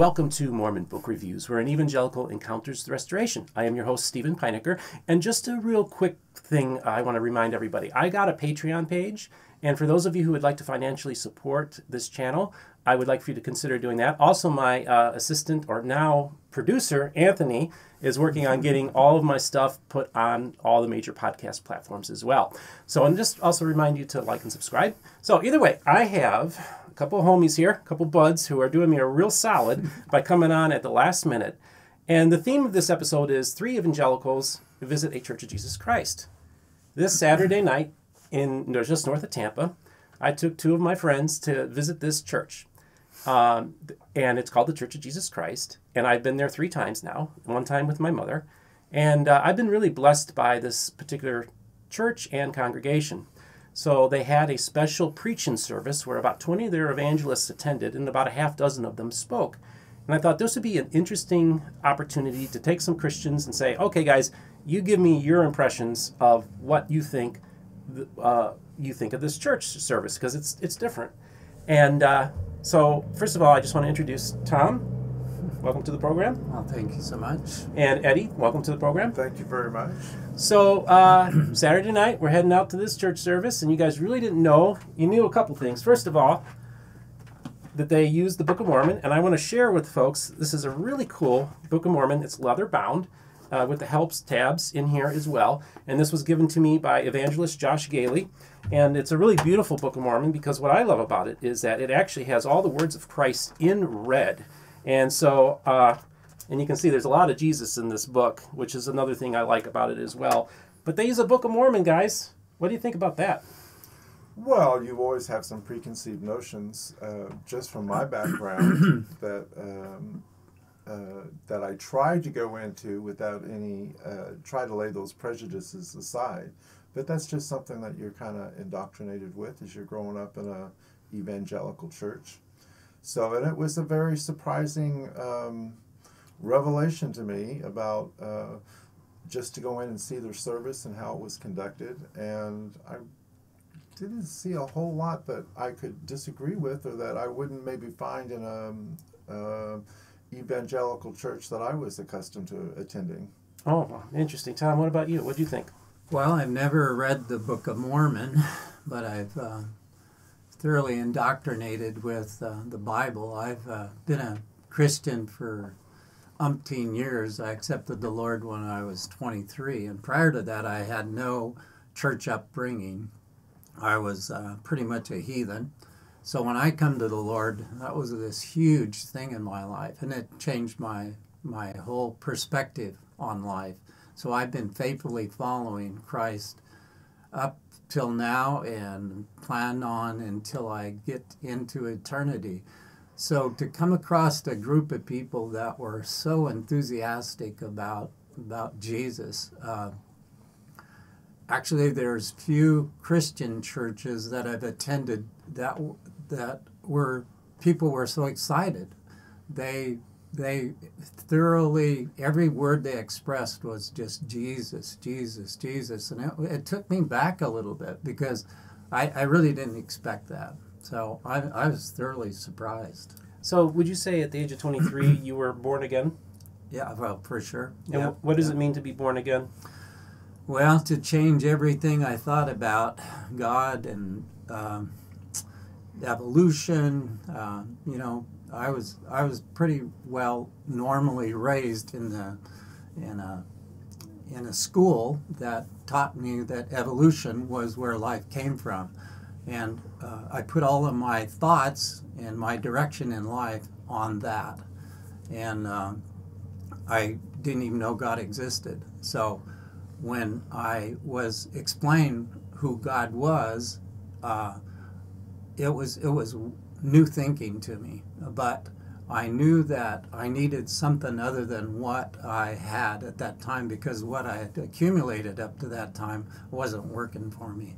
welcome to Mormon Book Reviews, where an evangelical encounters the restoration. I am your host, Steven Pynakker, and just a real quick thing I want to remind everybody. I got a Patreon page, and for those of you who would like to financially support this channel, I would like for you to consider doing that. Also, my uh, assistant, or now producer, Anthony, is working on getting all of my stuff put on all the major podcast platforms as well. So, and just also remind you to like and subscribe. So, either way, I have couple of homies here, a couple buds who are doing me a real solid by coming on at the last minute. And the theme of this episode is three evangelicals visit a Church of Jesus Christ. This Saturday night in just north of Tampa, I took two of my friends to visit this church. Um, and it's called the Church of Jesus Christ. And I've been there three times now, one time with my mother. And uh, I've been really blessed by this particular church and congregation. So they had a special preaching service where about 20 of their evangelists attended, and about a half dozen of them spoke. And I thought this would be an interesting opportunity to take some Christians and say, okay, guys, you give me your impressions of what you think uh, you think of this church service because it's it's different. And uh, so, first of all, I just want to introduce Tom. Welcome to the program. Well, thank you so much. And Eddie, welcome to the program. Thank you very much. So, uh, Saturday night, we're heading out to this church service, and you guys really didn't know. You knew a couple things. First of all, that they use the Book of Mormon, and I want to share with folks this is a really cool Book of Mormon. It's leather bound. Uh, with the helps tabs in here as well. And this was given to me by evangelist Josh Gailey. And it's a really beautiful Book of Mormon because what I love about it is that it actually has all the words of Christ in red. And so, uh, and you can see there's a lot of Jesus in this book, which is another thing I like about it as well. But they use a Book of Mormon, guys. What do you think about that? Well, you always have some preconceived notions, uh, just from my background, that um, uh, that I try to go into without any uh, try to lay those prejudices aside. But that's just something that you're kind of indoctrinated with as you're growing up in a evangelical church. So, and it was a very surprising um, revelation to me about uh, just to go in and see their service and how it was conducted. And I didn't see a whole lot that I could disagree with or that I wouldn't maybe find in a, a uh, evangelical church that I was accustomed to attending. Oh, interesting. Tom, what about you? What do you think? Well, I've never read the Book of Mormon, but I've uh, thoroughly indoctrinated with uh, the Bible. I've uh, been a Christian for umpteen years. I accepted the Lord when I was 23, and prior to that, I had no church upbringing. I was uh, pretty much a heathen. So when I come to the Lord, that was this huge thing in my life, and it changed my my whole perspective on life. So I've been faithfully following Christ up till now and plan on until I get into eternity. So to come across a group of people that were so enthusiastic about about Jesus, uh, actually, there's few Christian churches that I've attended that that were people were so excited. They they thoroughly every word they expressed was just Jesus, Jesus, Jesus, and it, it took me back a little bit because I, I really didn't expect that. So I, I was thoroughly surprised. So would you say at the age of 23 you were born again? Yeah, well, for sure. And yeah, what does it mean to be born again? Well, to change everything I thought about God and um, evolution. Uh, you know, I was I was pretty well normally raised in the in a in a school that taught me that evolution was where life came from, and uh, I put all of my thoughts and my direction in life on that, and uh, I didn't even know God existed. So when I was explained who God was. Uh, it was it was new thinking to me, but I knew that I needed something other than what I had at that time because what I had accumulated up to that time wasn't working for me.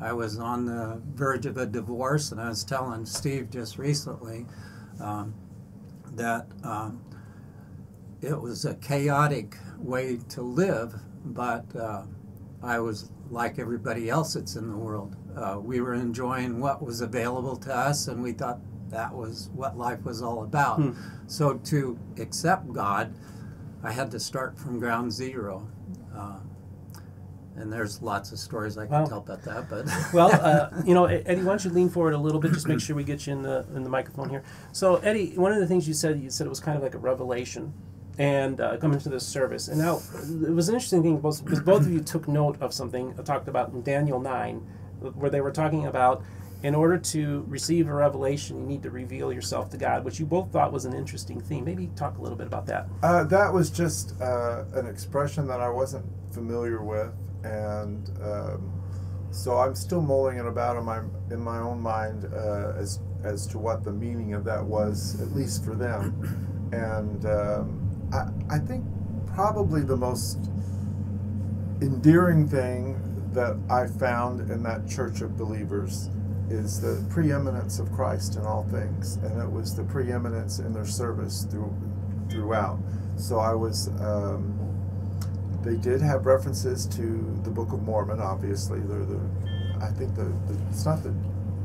I was on the verge of a divorce, and I was telling Steve just recently um, that um, it was a chaotic way to live, but uh, I was like everybody else that's in the world uh, we were enjoying what was available to us, and we thought that was what life was all about. Hmm. So to accept God, I had to start from ground zero. Uh, and there's lots of stories I can Wow. tell about that, but Well, uh, you know, Eddie, why don't you lean forward a little bit? Just make sure we get you in the in the microphone here. So, Eddie, one of the things you said, you said it was kind of like a revelation, and uh, coming to this service. And now, it was an interesting thing because both of you took note of something I talked about in Daniel nine, where they were talking about. In order to receive a revelation, you need to reveal yourself to God, which you both thought was an interesting theme. Maybe talk a little bit about that. Uh, that was just uh, an expression that I wasn't familiar with, and um, so I'm still mulling it about in my in my own mind uh, as as to what the meaning of that was, at least for them. And um, I I think probably the most endearing thing that I found in that church of believers is the preeminence of Christ in all things, and it was the preeminence in their service through throughout. So I was. Um, they did have references to the Book of Mormon. Obviously, they're the. I think the, the it's not the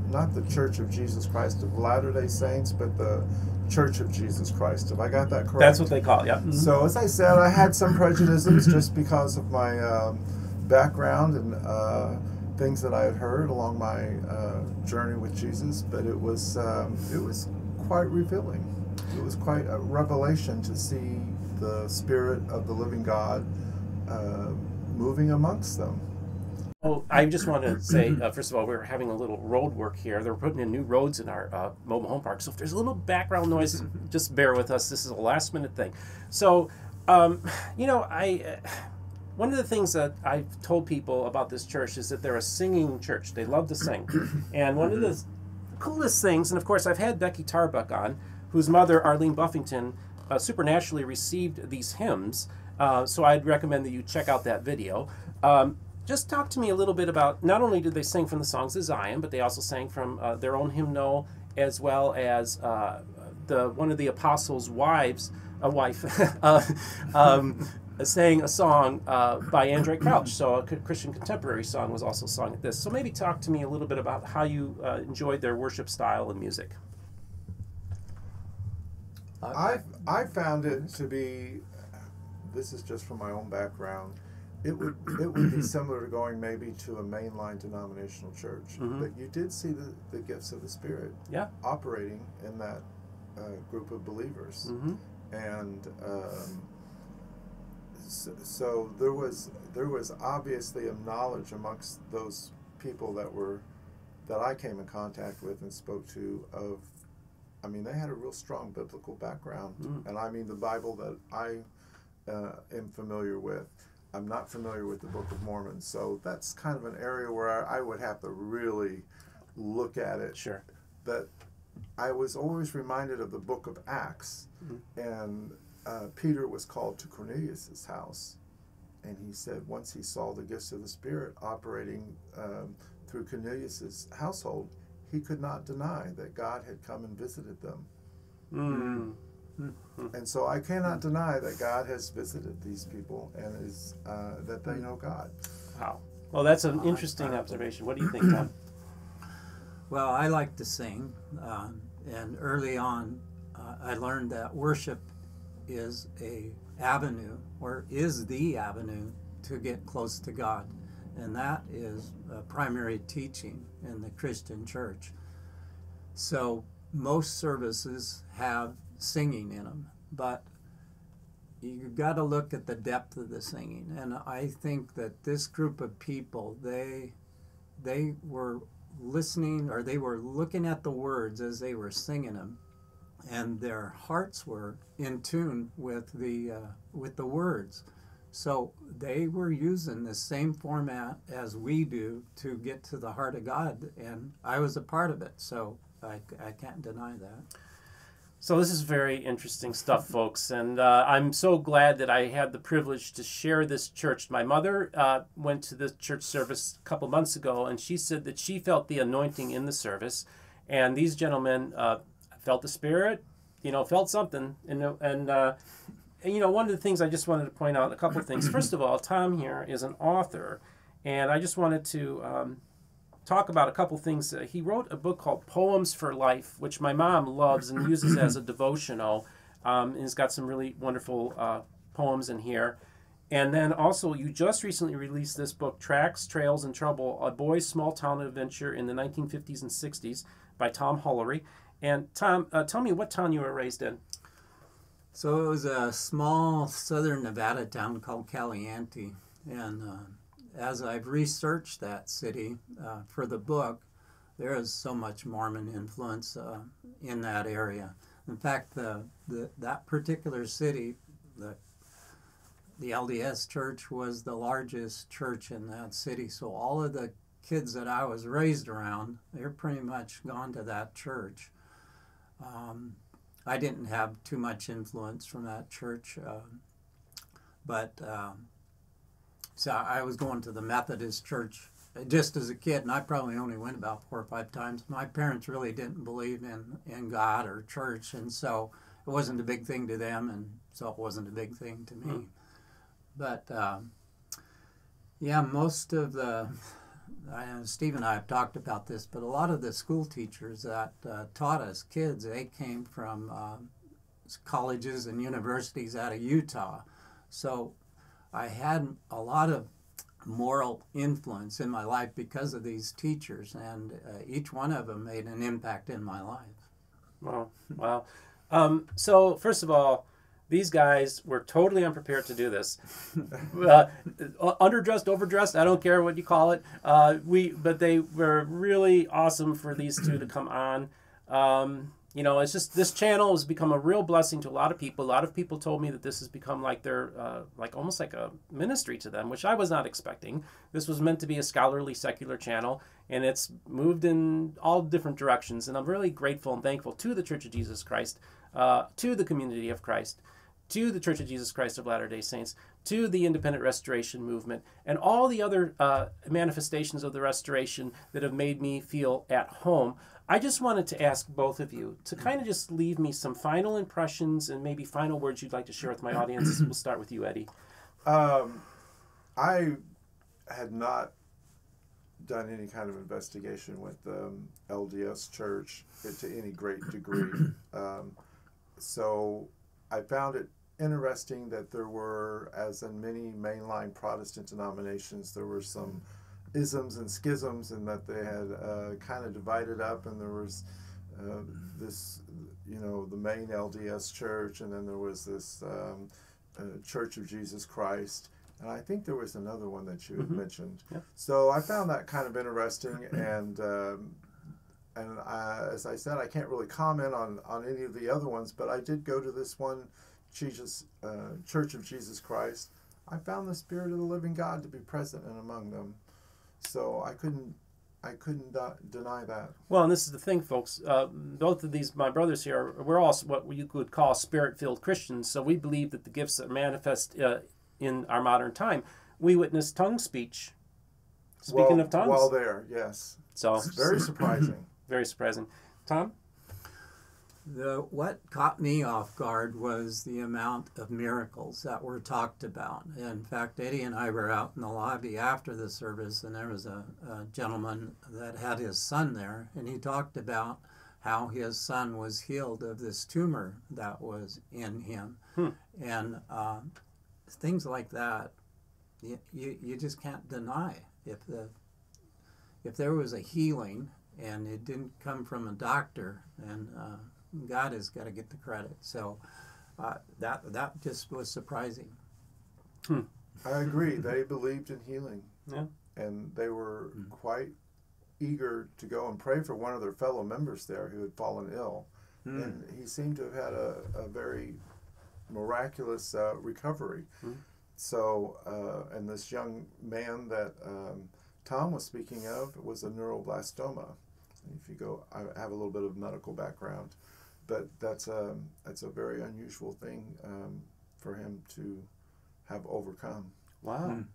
not the Church of Jesus Christ of Latter Day Saints, but the Church of Jesus Christ. Have I got that correct? That's what they call it. Yeah. Mhm. So as I said, I had some prejudices just because of my um, background and uh, things that I had heard along my uh, journey with Jesus. But it was um, it was quite revealing. It was quite a revelation to see the Spirit of the Living God uh, moving amongst them. Oh, I just want to say, uh, first of all, we're having a little road work here. They're putting in new roads in our uh, mobile home park. So if there's a little background noise, just bear with us. This is a last minute thing. So, um, you know, I. Uh, one of the things that I've told people about this church is that they're a singing church. They love to sing. And one of the coolest things, and of course, I've had Becky Tarbuck on, whose mother, Arlene Buffington, uh, supernaturally received these hymns. Uh, so I'd recommend that you check out that video. Um, just talk to me a little bit about not only did they sing from the songs of Zion, but they also sang from uh, their own hymnal as well as uh, the one of the apostles' wives, a wife, uh, um, sang a song uh, by Andraé Crouch. So a Christian contemporary song was also sung at this. So maybe talk to me a little bit about how you uh, enjoyed their worship style and music. I I found it to be. This is just from my own background. It would it would be similar to going maybe to a mainline denominational church, Mhm. but you did see the, the gifts of the Spirit Yeah. operating in that uh, group of believers, hmm and um, so, so there was there was obviously a knowledge amongst those people that were that I came in contact with and spoke to of I mean they had a real strong biblical background Mm. and I mean the Bible that I uh, am familiar with I'm not familiar with the Book of Mormon so that's kind of an area where I, I would have to really look at it Sure. but I was always reminded of the book of Acts, and uh, Peter was called to Cornelius's house, and he said once he saw the gifts of the Spirit operating um, through Cornelius's household, he could not deny that God had come and visited them. Mm. And so I cannot deny that God has visited these people and is uh, that they know God. Wow. Well, that's an interesting observation. What do you think, Tom? Well, I like to sing, um, and early on, uh, I learned that worship is a avenue, or is the avenue, to get close to God, and that is a primary teaching in the Christian church. So most services have singing in them, but you've got to look at the depth of the singing, and I think that this group of people, they they were listening or they were looking at the words as they were singing them and their hearts were in tune with the uh, with the words. So they were using the same format as we do to get to the heart of god and i was a part of it so i, I can't deny that So this is very interesting stuff, folks, and uh, I'm so glad that I had the privilege to share this church. My mother uh, went to the church service a couple months ago, and she said that she felt the anointing in the service, and these gentlemen uh, felt the spirit, you know, felt something, and and. Uh, and, you know, one of the things I just wanted to point out a couple of things. First of all, Tom here is an author, and I just wanted to um, talk about a couple things. Uh, he wrote a book called Poems for Life, which my mom loves and uses as a devotional. Um, and it's got some really wonderful uh, poems in here. And then also, you just recently released this book, Tracks, Trails, and Trouble A Boy's Small Town Adventure in the 1950s and 60s by Tom Hulery. And Tom, uh, tell me what town you were raised in. So it was a small southern Nevada town called Caliente. And uh, as I've researched that city uh, for the book, there is so much Mormon influence uh, in that area. In fact, the, the, that particular city, the, the LDS church was the largest church in that city. So all of the kids that I was raised around, they're pretty much gone to that church. Um, I didn't have too much influence from that church, uh, but um, so I was going to the Methodist church just as a kid, and I probably only went about four or five times. My parents really didn't believe in, in God or church, and so it wasn't a big thing to them, and so it wasn't a big thing to me. Mm. But um, yeah, most of the I, Steve and I have talked about this, but a lot of the school teachers that uh, taught us kids, they came from uh, colleges and universities out of Utah. So I had a lot of moral influence in my life because of these teachers, and uh, each one of them made an impact in my life. Wow, wow. Um, so first of all, these guys were totally unprepared to do this. uh, underdressed, overdressed, I don't care what you call it. Uh, we, but they were really awesome for these two to come on. Um, you know, it's just this channel has become a real blessing to a lot of people. A lot of people told me that this has become like their, uh, like almost like a ministry to them, which I was not expecting. This was meant to be a scholarly, secular channel, and it's moved in all different directions. And I'm really grateful and thankful to the Church of Jesus Christ, uh, to the community of Christ, to the Church of Jesus Christ of Latter day Saints, to the independent restoration movement, and all the other uh, manifestations of the restoration that have made me feel at home. I just wanted to ask both of you to kind of just leave me some final impressions and maybe final words you'd like to share with my audience. we'll start with you, Eddie. Um, I had not done any kind of investigation with the um, LDS Church to any great degree. Um, so I found it interesting that there were, as in many mainline Protestant denominations, there were some isms and schisms, and that they had uh, kind of divided up, and there was uh, this, you know, the main LDS church, and then there was this um, uh, Church of Jesus Christ. And I think there was another one that you mm-hmm. mentioned. Yep. So I found that kind of interesting, and um, and I, as I said, I can't really comment on, on any of the other ones, but I did go to this one, Jesus uh, Church of Jesus Christ. I found the Spirit of the Living God to be present and among them. So I couldn't I couldn't deny that. Well, and this is the thing, folks. Uh, both of these, my brothers here, we're all what you could call spirit-filled Christians. So we believe that the gifts that manifest uh, in our modern time. We witness tongue speech. Speaking well, of tongues, while there, yes. So it's very surprising. very surprising. Tom. The what caught me off guard was the amount of miracles that were talked about. In fact, Eddie and I were out in the lobby after the service, and there was a, a gentleman that had his son there, and he talked about how his son was healed of this tumor that was in him, hmm. and uh, things like that. You, you, you just can't deny if the if there was a healing and it didn't come from a doctor and uh, God has got to get the credit. So uh, that that just was surprising. Hmm. I agree. They believed in healing. Yeah. And they were mm. quite eager to go and pray for one of their fellow members there who had fallen ill. Mm. And he seemed to have had a, a very miraculous uh, recovery. Mm. So, uh, and this young man that um, Tom was speaking of was a neuroblastoma. If you go, I have a little bit of medical background but that's a um, that's a very unusual thing um, for him to have overcome. Wow, mm.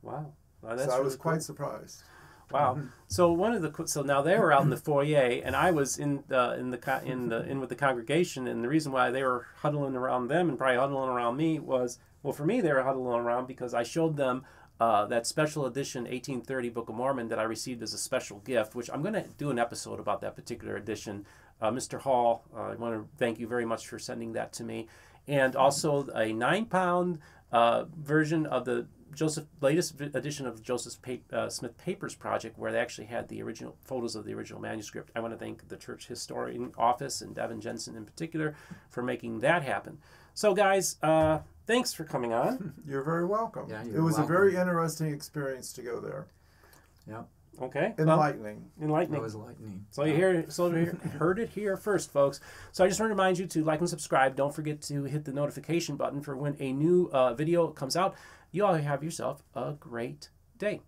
wow. wow so I was quite surprised. Wow. Mm-hmm. So one of the so now they were out in the foyer, and I was in the in the in the in with the congregation, and the reason why they were huddling around them and probably huddling around me was well for me they were huddling around because I showed them uh, that special edition 1830 Book of Mormon that I received as a special gift, which I'm going to do an episode about that particular edition. Uh, Mr. Hall, uh, I want to thank you very much for sending that to me. And also a nine pound uh, version of the Joseph latest edition of Joseph pa- uh, Smith Papers Project, where they actually had the original photos of the original manuscript. I want to thank the Church Historian Office and Devin Jensen in particular for making that happen. So, guys, uh, thanks for coming on. You're very welcome. Yeah, it you're was welcome. a very interesting experience to go there. Yeah, Okay, well, Enlightening. enlightening. that was lightning. So you hear, so you heard it here first, folks. So I just want to remind you to like and subscribe. Don't forget to hit the notification button for when a new uh, video comes out. You all have yourself a great day.